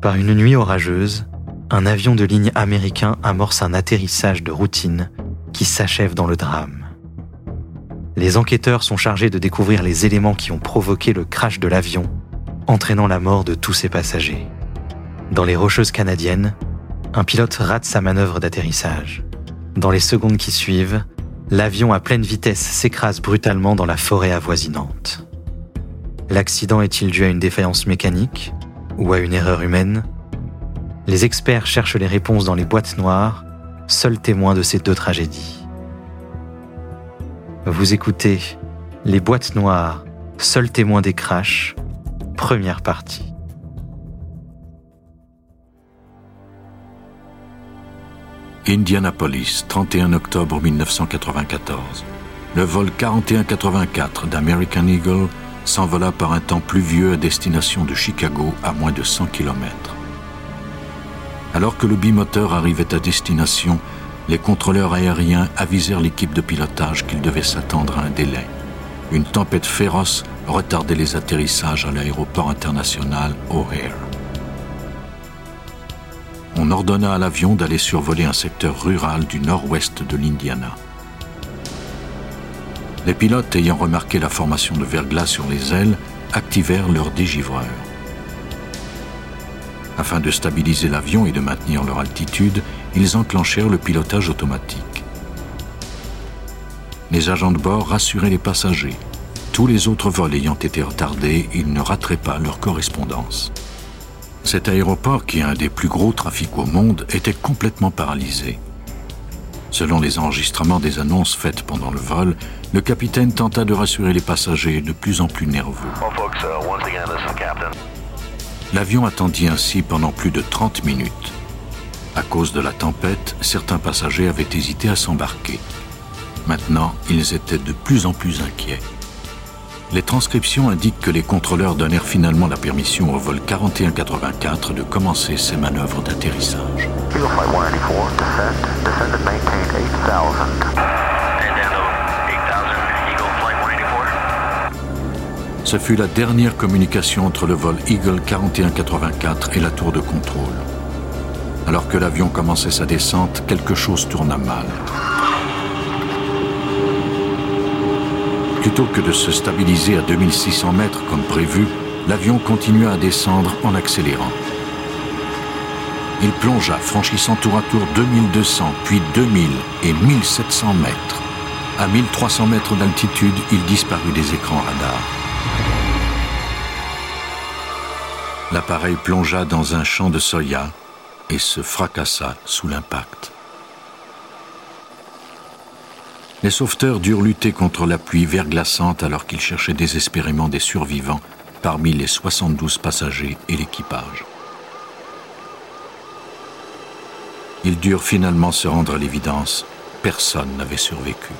Par une nuit orageuse, un avion de ligne américain amorce un atterrissage de routine qui s'achève dans le drame. Les enquêteurs sont chargés de découvrir les éléments qui ont provoqué le crash de l'avion, entraînant la mort de tous ses passagers. Dans les Rocheuses canadiennes, un pilote rate sa manœuvre d'atterrissage. Dans les secondes qui suivent, l'avion à pleine vitesse s'écrase brutalement dans la forêt avoisinante. L'accident est-il dû à une défaillance mécanique? Ou à une erreur humaine Les experts cherchent les réponses dans les boîtes noires, seuls témoins de ces deux tragédies. Vous écoutez Les boîtes noires, seuls témoins des crashs, première partie. Indianapolis, 31 octobre 1994. Le vol 4184 d'American Eagle s'envola par un temps pluvieux à destination de Chicago à moins de 100 km. Alors que le bimoteur arrivait à destination, les contrôleurs aériens avisèrent l'équipe de pilotage qu'ils devaient s'attendre à un délai. Une tempête féroce retardait les atterrissages à l'aéroport international O'Hare on ordonna à l'avion d'aller survoler un secteur rural du nord-ouest de l'Indiana. Les pilotes, ayant remarqué la formation de verglas sur les ailes, activèrent leur dégivreur. Afin de stabiliser l'avion et de maintenir leur altitude, ils enclenchèrent le pilotage automatique. Les agents de bord rassuraient les passagers. Tous les autres vols ayant été retardés, ils ne rateraient pas leur correspondance. Cet aéroport, qui est un des plus gros trafics au monde, était complètement paralysé. Selon les enregistrements des annonces faites pendant le vol, le capitaine tenta de rassurer les passagers de plus en plus nerveux. L'avion attendit ainsi pendant plus de 30 minutes. À cause de la tempête, certains passagers avaient hésité à s'embarquer. Maintenant, ils étaient de plus en plus inquiets. Les transcriptions indiquent que les contrôleurs donnèrent finalement la permission au vol 4184 de commencer ses manœuvres d'atterrissage. Ce fut la dernière communication entre le vol Eagle 4184 et la tour de contrôle. Alors que l'avion commençait sa descente, quelque chose tourna mal. Plutôt que de se stabiliser à 2600 mètres comme prévu, l'avion continua à descendre en accélérant. Il plongea, franchissant tour à tour 2200, puis 2000 et 1700 mètres. À 1300 mètres d'altitude, il disparut des écrans radars. L'appareil plongea dans un champ de soya et se fracassa sous l'impact. Les sauveteurs durent lutter contre la pluie verglaçante alors qu'ils cherchaient désespérément des survivants parmi les 72 passagers et l'équipage. Ils durent finalement se rendre à l'évidence. Personne n'avait survécu.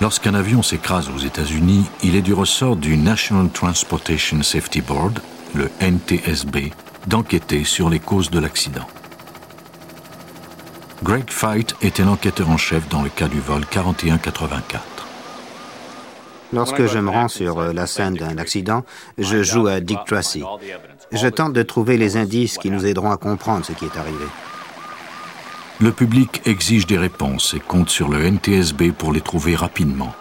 Lorsqu'un avion s'écrase aux États-Unis, il est du ressort du National Transportation Safety Board, le NTSB, d'enquêter sur les causes de l'accident. Greg Fight était l'enquêteur en chef dans le cas du vol 4184. Lorsque je me rends sur euh, la scène d'un accident, je joue à Dick Tracy. Je tente de trouver les indices qui nous aideront à comprendre ce qui est arrivé. Le public exige des réponses et compte sur le NTSB pour les trouver rapidement.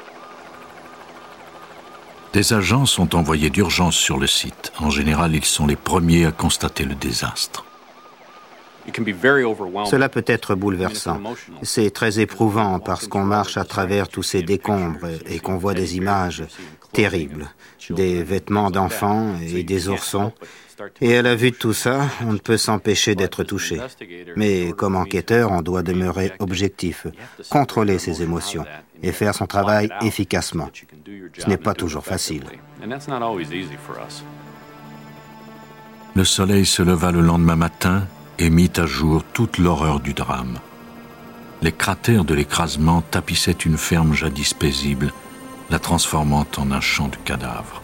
Des agents sont envoyés d'urgence sur le site. En général, ils sont les premiers à constater le désastre. Cela peut être bouleversant. C'est très éprouvant parce qu'on marche à travers tous ces décombres et qu'on voit des images terribles, des vêtements d'enfants et des oursons. Et à la vue de tout ça, on ne peut s'empêcher d'être touché. Mais comme enquêteur, on doit demeurer objectif, contrôler ses émotions et faire son travail efficacement. Ce n'est pas toujours facile. Le soleil se leva le lendemain matin et mit à jour toute l'horreur du drame. Les cratères de l'écrasement tapissaient une ferme jadis paisible, la transformant en un champ de cadavres.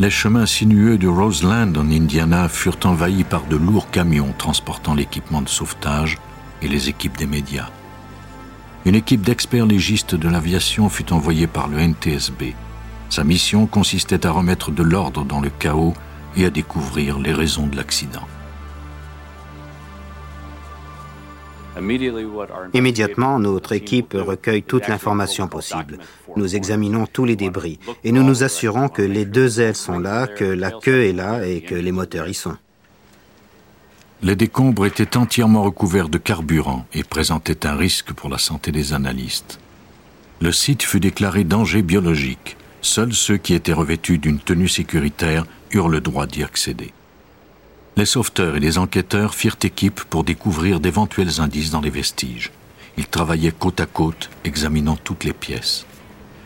Les chemins sinueux de Roseland en Indiana furent envahis par de lourds camions transportant l'équipement de sauvetage et les équipes des médias. Une équipe d'experts légistes de l'aviation fut envoyée par le NTSB. Sa mission consistait à remettre de l'ordre dans le chaos et à découvrir les raisons de l'accident. Immédiatement, notre équipe recueille toute l'information possible. Nous examinons tous les débris et nous nous assurons que les deux ailes sont là, que la queue est là et que les moteurs y sont. Les décombres étaient entièrement recouverts de carburant et présentaient un risque pour la santé des analystes. Le site fut déclaré danger biologique. Seuls ceux qui étaient revêtus d'une tenue sécuritaire eurent le droit d'y accéder. Les sauveteurs et les enquêteurs firent équipe pour découvrir d'éventuels indices dans les vestiges. Ils travaillaient côte à côte, examinant toutes les pièces.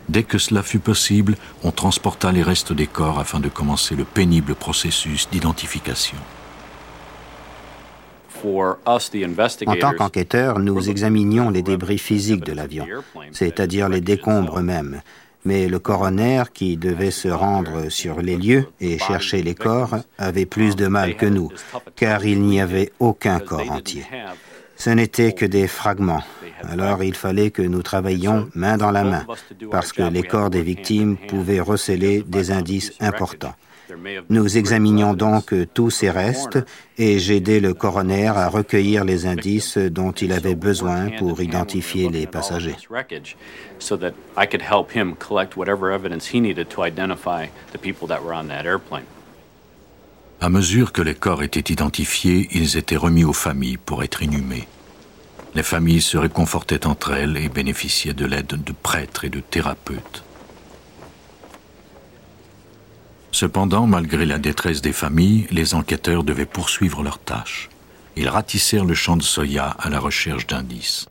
Dès que cela fut possible, on transporta les restes des corps afin de commencer le pénible processus d'identification. En tant qu'enquêteurs, nous examinions les débris physiques de l'avion, c'est-à-dire les décombres eux-mêmes. Mais le coroner, qui devait se rendre sur les lieux et chercher les corps, avait plus de mal que nous, car il n'y avait aucun corps entier. Ce n'était que des fragments. Alors il fallait que nous travaillions main dans la main, parce que les corps des victimes pouvaient receler des indices importants. Nous examinions donc tous ces restes et j'ai aidé le coroner à recueillir les indices dont il avait besoin pour identifier les passagers. À mesure que les corps étaient identifiés, ils étaient remis aux familles pour être inhumés. Les familles se réconfortaient entre elles et bénéficiaient de l'aide de prêtres et de thérapeutes. Cependant, malgré la détresse des familles, les enquêteurs devaient poursuivre leur tâche. Ils ratissèrent le champ de soya à la recherche d'indices.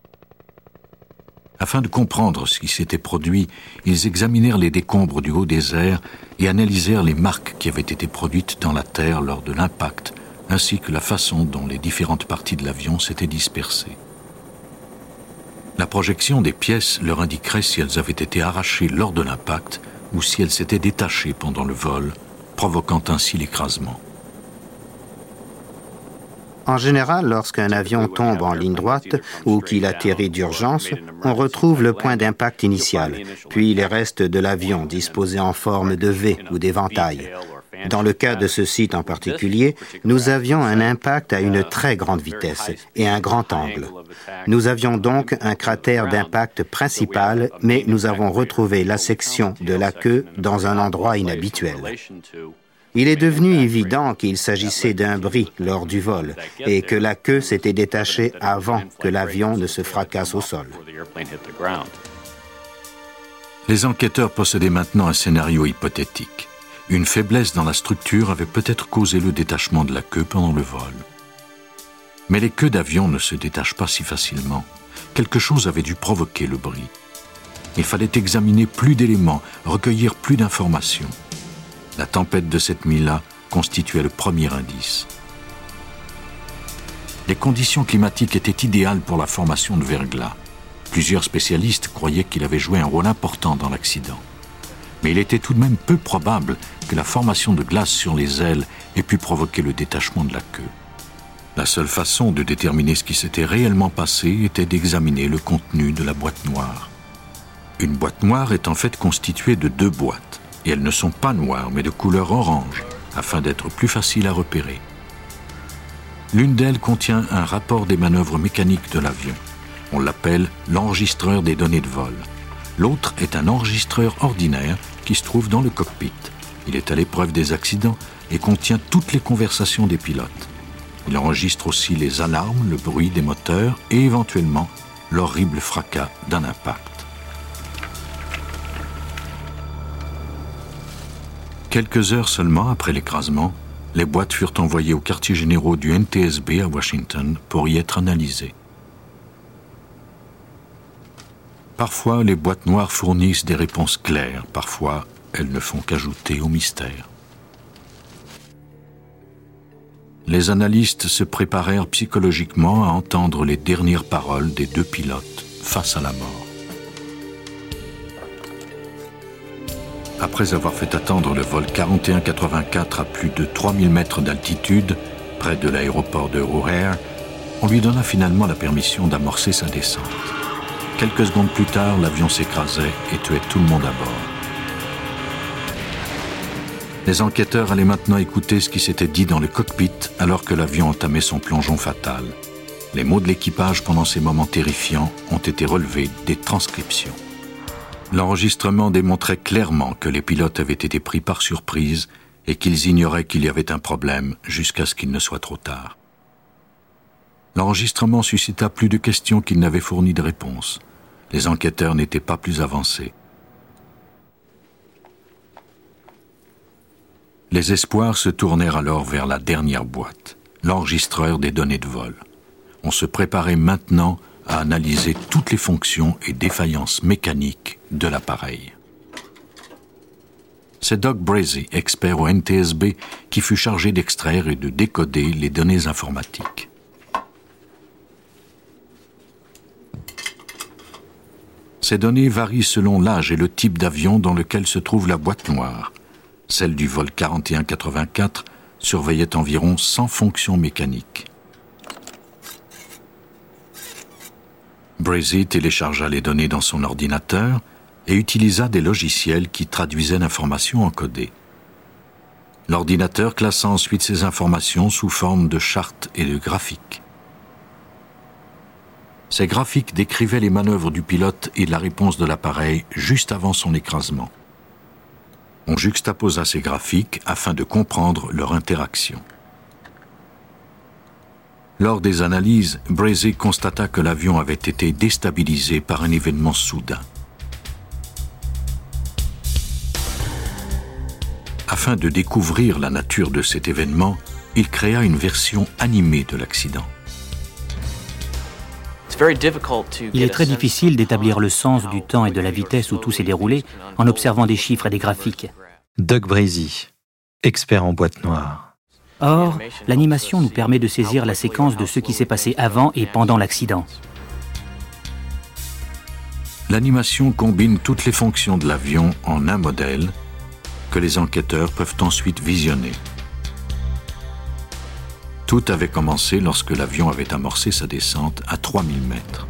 Afin de comprendre ce qui s'était produit, ils examinèrent les décombres du haut désert et analysèrent les marques qui avaient été produites dans la terre lors de l'impact, ainsi que la façon dont les différentes parties de l'avion s'étaient dispersées. La projection des pièces leur indiquerait si elles avaient été arrachées lors de l'impact ou si elle s'était détachée pendant le vol, provoquant ainsi l'écrasement. En général, lorsqu'un avion tombe en ligne droite ou qu'il atterrit d'urgence, on retrouve le point d'impact initial, puis les restes de l'avion disposés en forme de V ou d'éventail. Dans le cas de ce site en particulier, nous avions un impact à une très grande vitesse et un grand angle. Nous avions donc un cratère d'impact principal, mais nous avons retrouvé la section de la queue dans un endroit inhabituel. Il est devenu évident qu'il s'agissait d'un bris lors du vol et que la queue s'était détachée avant que l'avion ne se fracasse au sol. Les enquêteurs possédaient maintenant un scénario hypothétique. Une faiblesse dans la structure avait peut-être causé le détachement de la queue pendant le vol. Mais les queues d'avion ne se détachent pas si facilement. Quelque chose avait dû provoquer le bris. Il fallait examiner plus d'éléments, recueillir plus d'informations. La tempête de cette nuit-là constituait le premier indice. Les conditions climatiques étaient idéales pour la formation de verglas. Plusieurs spécialistes croyaient qu'il avait joué un rôle important dans l'accident mais il était tout de même peu probable que la formation de glace sur les ailes ait pu provoquer le détachement de la queue. La seule façon de déterminer ce qui s'était réellement passé était d'examiner le contenu de la boîte noire. Une boîte noire est en fait constituée de deux boîtes, et elles ne sont pas noires mais de couleur orange, afin d'être plus faciles à repérer. L'une d'elles contient un rapport des manœuvres mécaniques de l'avion. On l'appelle l'enregistreur des données de vol. L'autre est un enregistreur ordinaire qui se trouve dans le cockpit. Il est à l'épreuve des accidents et contient toutes les conversations des pilotes. Il enregistre aussi les alarmes, le bruit des moteurs et éventuellement l'horrible fracas d'un impact. Quelques heures seulement après l'écrasement, les boîtes furent envoyées aux quartiers généraux du NTSB à Washington pour y être analysées. Parfois, les boîtes noires fournissent des réponses claires, parfois, elles ne font qu'ajouter au mystère. Les analystes se préparèrent psychologiquement à entendre les dernières paroles des deux pilotes face à la mort. Après avoir fait attendre le vol 4184 à plus de 3000 mètres d'altitude, près de l'aéroport de O'Hare, on lui donna finalement la permission d'amorcer sa descente. Quelques secondes plus tard, l'avion s'écrasait et tuait tout le monde à bord. Les enquêteurs allaient maintenant écouter ce qui s'était dit dans le cockpit alors que l'avion entamait son plongeon fatal. Les mots de l'équipage pendant ces moments terrifiants ont été relevés des transcriptions. L'enregistrement démontrait clairement que les pilotes avaient été pris par surprise et qu'ils ignoraient qu'il y avait un problème jusqu'à ce qu'il ne soit trop tard. L'enregistrement suscita plus de questions qu'il n'avait fourni de réponses. Les enquêteurs n'étaient pas plus avancés. Les espoirs se tournèrent alors vers la dernière boîte, l'enregistreur des données de vol. On se préparait maintenant à analyser toutes les fonctions et défaillances mécaniques de l'appareil. C'est Doug Brazy, expert au NTSB, qui fut chargé d'extraire et de décoder les données informatiques. Ces données varient selon l'âge et le type d'avion dans lequel se trouve la boîte noire. Celle du vol 4184 surveillait environ 100 fonctions mécaniques. Brazy téléchargea les données dans son ordinateur et utilisa des logiciels qui traduisaient l'information encodée. L'ordinateur classa ensuite ces informations sous forme de chartes et de graphiques. Ces graphiques décrivaient les manœuvres du pilote et la réponse de l'appareil juste avant son écrasement. On juxtaposa ces graphiques afin de comprendre leur interaction. Lors des analyses, Brazy constata que l'avion avait été déstabilisé par un événement soudain. Afin de découvrir la nature de cet événement, il créa une version animée de l'accident. Il est très difficile d'établir le sens du temps et de la vitesse où tout s'est déroulé en observant des chiffres et des graphiques. Doug Brazy, expert en boîte noire. Or, l'animation nous permet de saisir la séquence de ce qui s'est passé avant et pendant l'accident. L'animation combine toutes les fonctions de l'avion en un modèle que les enquêteurs peuvent ensuite visionner. Tout avait commencé lorsque l'avion avait amorcé sa descente à 3000 mètres.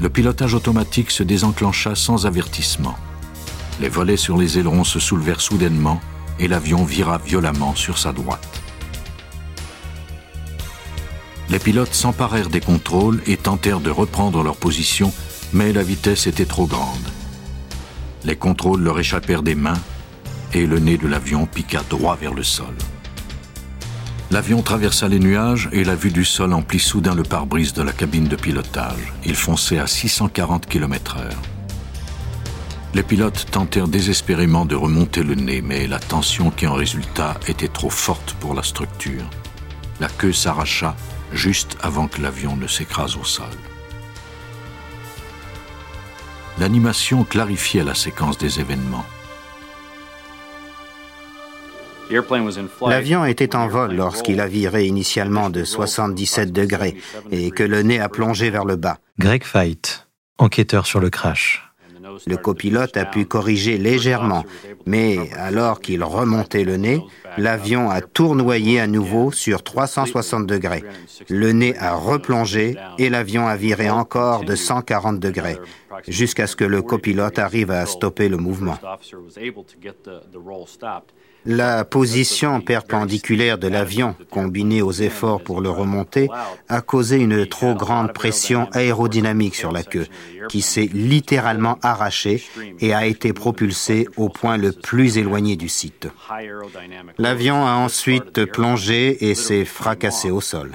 Le pilotage automatique se désenclencha sans avertissement. Les volets sur les ailerons se soulevèrent soudainement et l'avion vira violemment sur sa droite. Les pilotes s'emparèrent des contrôles et tentèrent de reprendre leur position, mais la vitesse était trop grande. Les contrôles leur échappèrent des mains et le nez de l'avion piqua droit vers le sol. L'avion traversa les nuages et la vue du sol emplit soudain le pare-brise de la cabine de pilotage. Il fonçait à 640 km/h. Les pilotes tentèrent désespérément de remonter le nez, mais la tension qui en résulta était trop forte pour la structure. La queue s'arracha juste avant que l'avion ne s'écrase au sol. L'animation clarifiait la séquence des événements. L'avion était en vol lorsqu'il a viré initialement de 77 degrés et que le nez a plongé vers le bas. Greg Fight, enquêteur sur le crash. Le copilote a pu corriger légèrement, mais alors qu'il remontait le nez, l'avion a tournoyé à nouveau sur 360 degrés. Le nez a replongé et l'avion a viré encore de 140 degrés, jusqu'à ce que le copilote arrive à stopper le mouvement. La position perpendiculaire de l'avion, combinée aux efforts pour le remonter, a causé une trop grande pression aérodynamique sur la queue, qui s'est littéralement arrachée et a été propulsée au point le plus éloigné du site. L'avion a ensuite plongé et s'est fracassé au sol.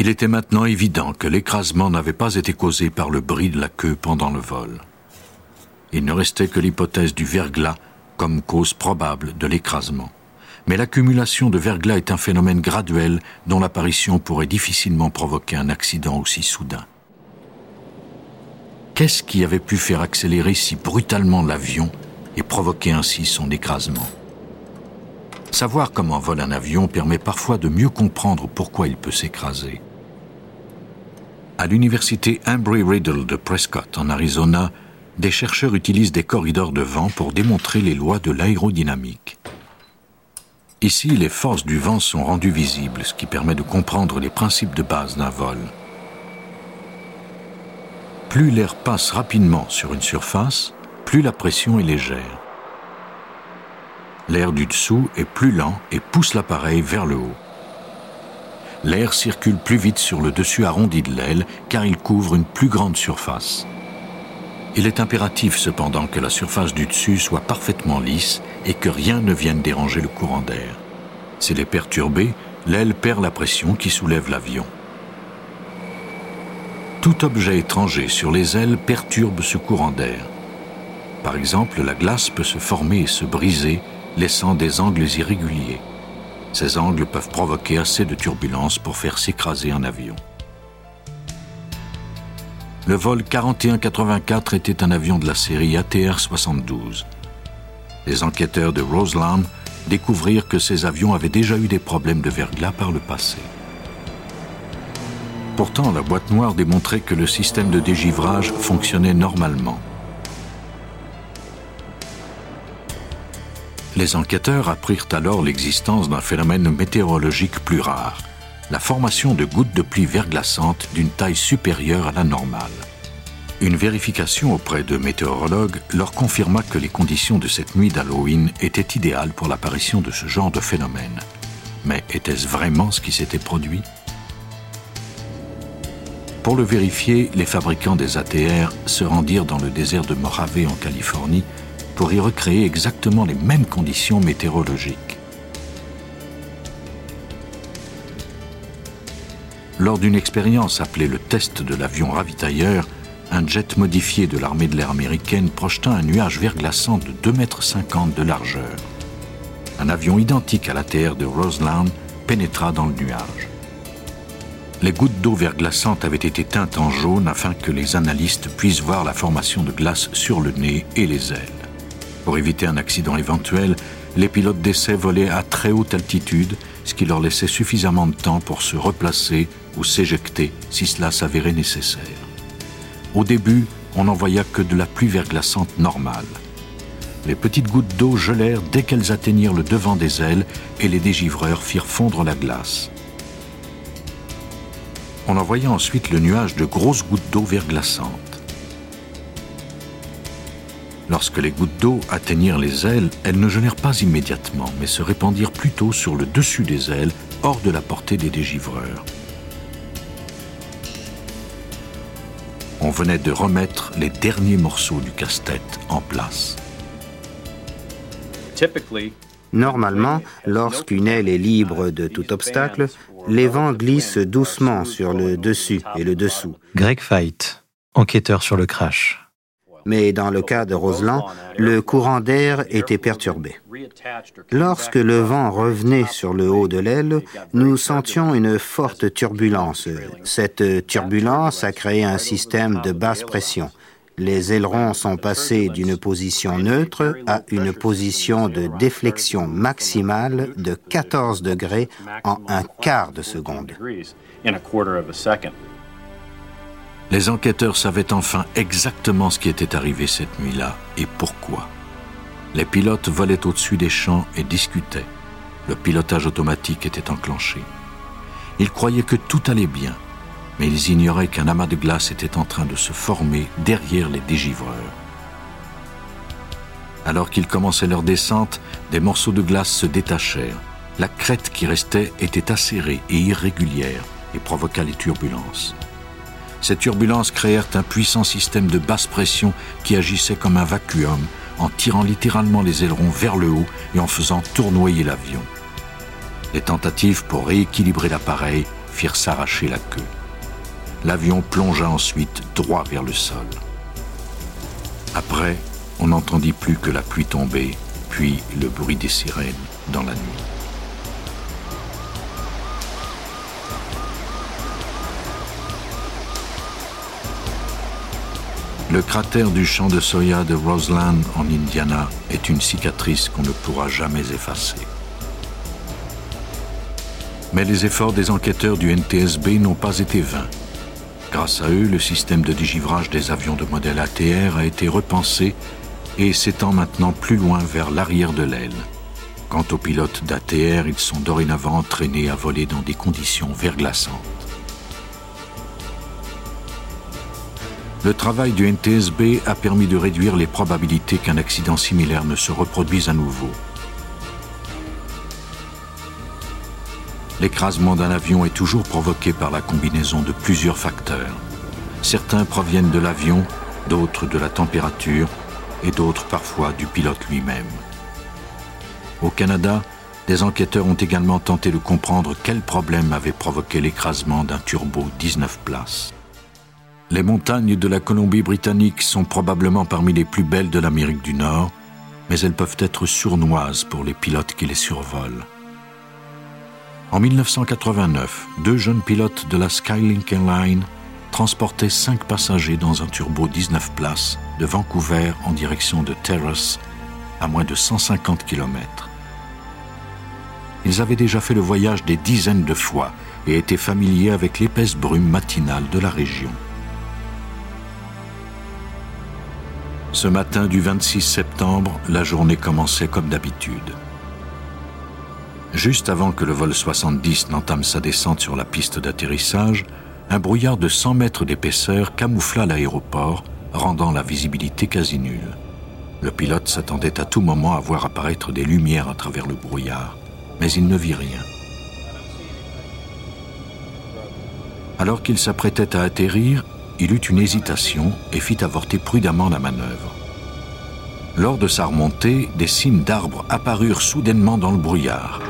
Il était maintenant évident que l'écrasement n'avait pas été causé par le bris de la queue pendant le vol. Il ne restait que l'hypothèse du verglas comme cause probable de l'écrasement. Mais l'accumulation de verglas est un phénomène graduel dont l'apparition pourrait difficilement provoquer un accident aussi soudain. Qu'est-ce qui avait pu faire accélérer si brutalement l'avion et provoquer ainsi son écrasement? Savoir comment vole un avion permet parfois de mieux comprendre pourquoi il peut s'écraser. À l'université Embry-Riddle de Prescott, en Arizona, des chercheurs utilisent des corridors de vent pour démontrer les lois de l'aérodynamique. Ici, les forces du vent sont rendues visibles, ce qui permet de comprendre les principes de base d'un vol. Plus l'air passe rapidement sur une surface, plus la pression est légère. L'air du dessous est plus lent et pousse l'appareil vers le haut. L'air circule plus vite sur le dessus arrondi de l'aile car il couvre une plus grande surface. Il est impératif cependant que la surface du dessus soit parfaitement lisse et que rien ne vienne déranger le courant d'air. S'il est perturbé, l'aile perd la pression qui soulève l'avion. Tout objet étranger sur les ailes perturbe ce courant d'air. Par exemple, la glace peut se former et se briser, laissant des angles irréguliers. Ces angles peuvent provoquer assez de turbulence pour faire s'écraser un avion. Le vol 4184 était un avion de la série ATR-72. Les enquêteurs de Roseland découvrirent que ces avions avaient déjà eu des problèmes de verglas par le passé. Pourtant, la boîte noire démontrait que le système de dégivrage fonctionnait normalement. Les enquêteurs apprirent alors l'existence d'un phénomène météorologique plus rare, la formation de gouttes de pluie verglaçantes d'une taille supérieure à la normale. Une vérification auprès de météorologues leur confirma que les conditions de cette nuit d'Halloween étaient idéales pour l'apparition de ce genre de phénomène. Mais était-ce vraiment ce qui s'était produit? Pour le vérifier, les fabricants des ATR se rendirent dans le désert de Mojave en Californie pour y recréer exactement les mêmes conditions météorologiques. Lors d'une expérience appelée le test de l'avion ravitailleur, un jet modifié de l'armée de l'air américaine projeta un nuage verglaçant de 2,50 mètres de largeur. Un avion identique à l'ATR de Roseland pénétra dans le nuage. Les gouttes d'eau verglaçante avaient été teintes en jaune afin que les analystes puissent voir la formation de glace sur le nez et les ailes. Pour éviter un accident éventuel, les pilotes d'essai volaient à très haute altitude, ce qui leur laissait suffisamment de temps pour se replacer ou s'éjecter si cela s'avérait nécessaire. Au début, on n'en voya que de la pluie verglaçante normale. Les petites gouttes d'eau gelèrent dès qu'elles atteignirent le devant des ailes et les dégivreurs firent fondre la glace. On en voya ensuite le nuage de grosses gouttes d'eau verglaçantes. Lorsque les gouttes d'eau atteignirent les ailes, elles ne gelèrent pas immédiatement, mais se répandirent plutôt sur le dessus des ailes, hors de la portée des dégivreurs. On venait de remettre les derniers morceaux du casse-tête en place. Normalement, lorsqu'une aile est libre de tout obstacle, les vents glissent doucement sur le dessus et le dessous. Greg Fight, enquêteur sur le crash mais dans le cas de Roseland, le courant d'air était perturbé. Lorsque le vent revenait sur le haut de l'aile, nous sentions une forte turbulence. Cette turbulence a créé un système de basse pression. Les ailerons sont passés d'une position neutre à une position de déflexion maximale de 14 degrés en un quart de seconde. Les enquêteurs savaient enfin exactement ce qui était arrivé cette nuit-là et pourquoi. Les pilotes volaient au-dessus des champs et discutaient. Le pilotage automatique était enclenché. Ils croyaient que tout allait bien, mais ils ignoraient qu'un amas de glace était en train de se former derrière les dégivreurs. Alors qu'ils commençaient leur descente, des morceaux de glace se détachèrent. La crête qui restait était acérée et irrégulière et provoqua les turbulences. Ces turbulences créèrent un puissant système de basse pression qui agissait comme un vacuum en tirant littéralement les ailerons vers le haut et en faisant tournoyer l'avion. Les tentatives pour rééquilibrer l'appareil firent s'arracher la queue. L'avion plongea ensuite droit vers le sol. Après, on n'entendit plus que la pluie tomber, puis le bruit des sirènes dans la nuit. Le cratère du champ de soya de Roseland en Indiana est une cicatrice qu'on ne pourra jamais effacer. Mais les efforts des enquêteurs du NTSB n'ont pas été vains. Grâce à eux, le système de dégivrage des avions de modèle ATR a été repensé et s'étend maintenant plus loin vers l'arrière de l'aile. Quant aux pilotes d'ATR, ils sont dorénavant entraînés à voler dans des conditions verglaçantes. Le travail du NTSB a permis de réduire les probabilités qu'un accident similaire ne se reproduise à nouveau. L'écrasement d'un avion est toujours provoqué par la combinaison de plusieurs facteurs. Certains proviennent de l'avion, d'autres de la température et d'autres parfois du pilote lui-même. Au Canada, des enquêteurs ont également tenté de comprendre quel problème avait provoqué l'écrasement d'un turbo 19 places. Les montagnes de la Colombie-Britannique sont probablement parmi les plus belles de l'Amérique du Nord, mais elles peuvent être sournoises pour les pilotes qui les survolent. En 1989, deux jeunes pilotes de la Skylink Airlines transportaient cinq passagers dans un turbo 19 places de Vancouver en direction de Terrace, à moins de 150 km. Ils avaient déjà fait le voyage des dizaines de fois et étaient familiers avec l'épaisse brume matinale de la région. Ce matin du 26 septembre, la journée commençait comme d'habitude. Juste avant que le vol 70 n'entame sa descente sur la piste d'atterrissage, un brouillard de 100 mètres d'épaisseur camoufla l'aéroport, rendant la visibilité quasi nulle. Le pilote s'attendait à tout moment à voir apparaître des lumières à travers le brouillard, mais il ne vit rien. Alors qu'il s'apprêtait à atterrir, il eut une hésitation et fit avorter prudemment la manœuvre. Lors de sa remontée, des cimes d'arbres apparurent soudainement dans le brouillard.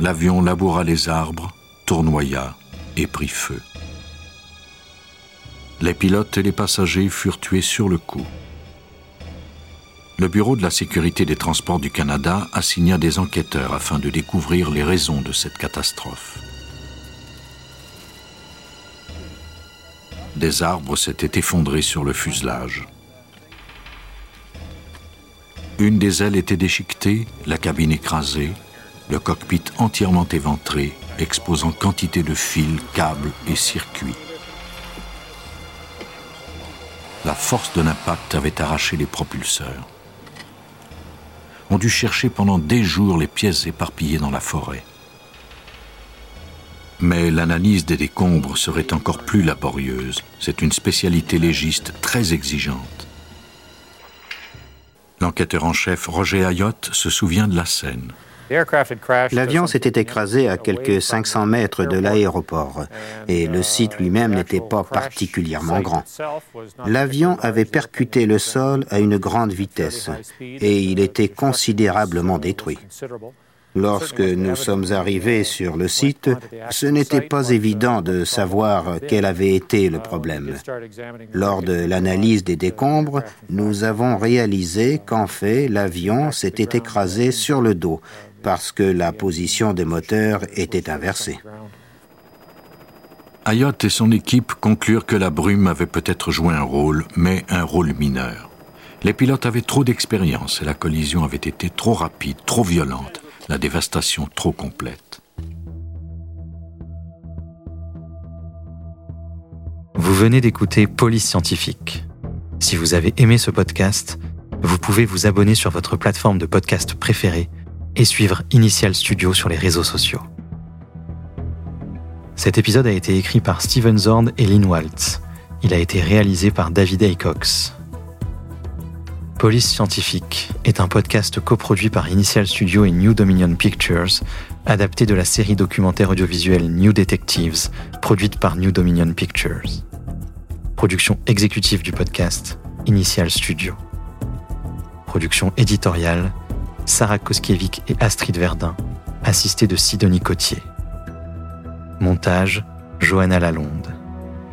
L'avion laboura les arbres, tournoya et prit feu. Les pilotes et les passagers furent tués sur le coup. Le Bureau de la sécurité des transports du Canada assigna des enquêteurs afin de découvrir les raisons de cette catastrophe. des arbres s'étaient effondrés sur le fuselage. Une des ailes était déchiquetée, la cabine écrasée, le cockpit entièrement éventré, exposant quantité de fils, câbles et circuits. La force de l'impact avait arraché les propulseurs. On dut chercher pendant des jours les pièces éparpillées dans la forêt. Mais l'analyse des décombres serait encore plus laborieuse. C'est une spécialité légiste très exigeante. L'enquêteur en chef Roger Ayotte se souvient de la scène. L'avion s'était écrasé à quelques 500 mètres de l'aéroport. Et le site lui-même n'était pas particulièrement grand. L'avion avait percuté le sol à une grande vitesse. et il était considérablement détruit. Lorsque nous sommes arrivés sur le site, ce n'était pas évident de savoir quel avait été le problème. Lors de l'analyse des décombres, nous avons réalisé qu'en fait, l'avion s'était écrasé sur le dos parce que la position des moteurs était inversée. Ayotte et son équipe conclurent que la brume avait peut-être joué un rôle, mais un rôle mineur. Les pilotes avaient trop d'expérience et la collision avait été trop rapide, trop violente la dévastation trop complète. Vous venez d'écouter Police Scientifique. Si vous avez aimé ce podcast, vous pouvez vous abonner sur votre plateforme de podcast préférée et suivre Initial Studio sur les réseaux sociaux. Cet épisode a été écrit par Steven Zorn et Lynn Waltz. Il a été réalisé par David Aycox. Police Scientifique est un podcast coproduit par Initial Studio et New Dominion Pictures, adapté de la série documentaire audiovisuelle New Detectives, produite par New Dominion Pictures. Production exécutive du podcast, Initial Studio. Production éditoriale, Sarah Koskiewicz et Astrid Verdun, assistée de Sidonie Cotier. Montage, Johanna Lalonde,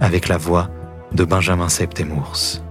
avec la voix de Benjamin Septemours.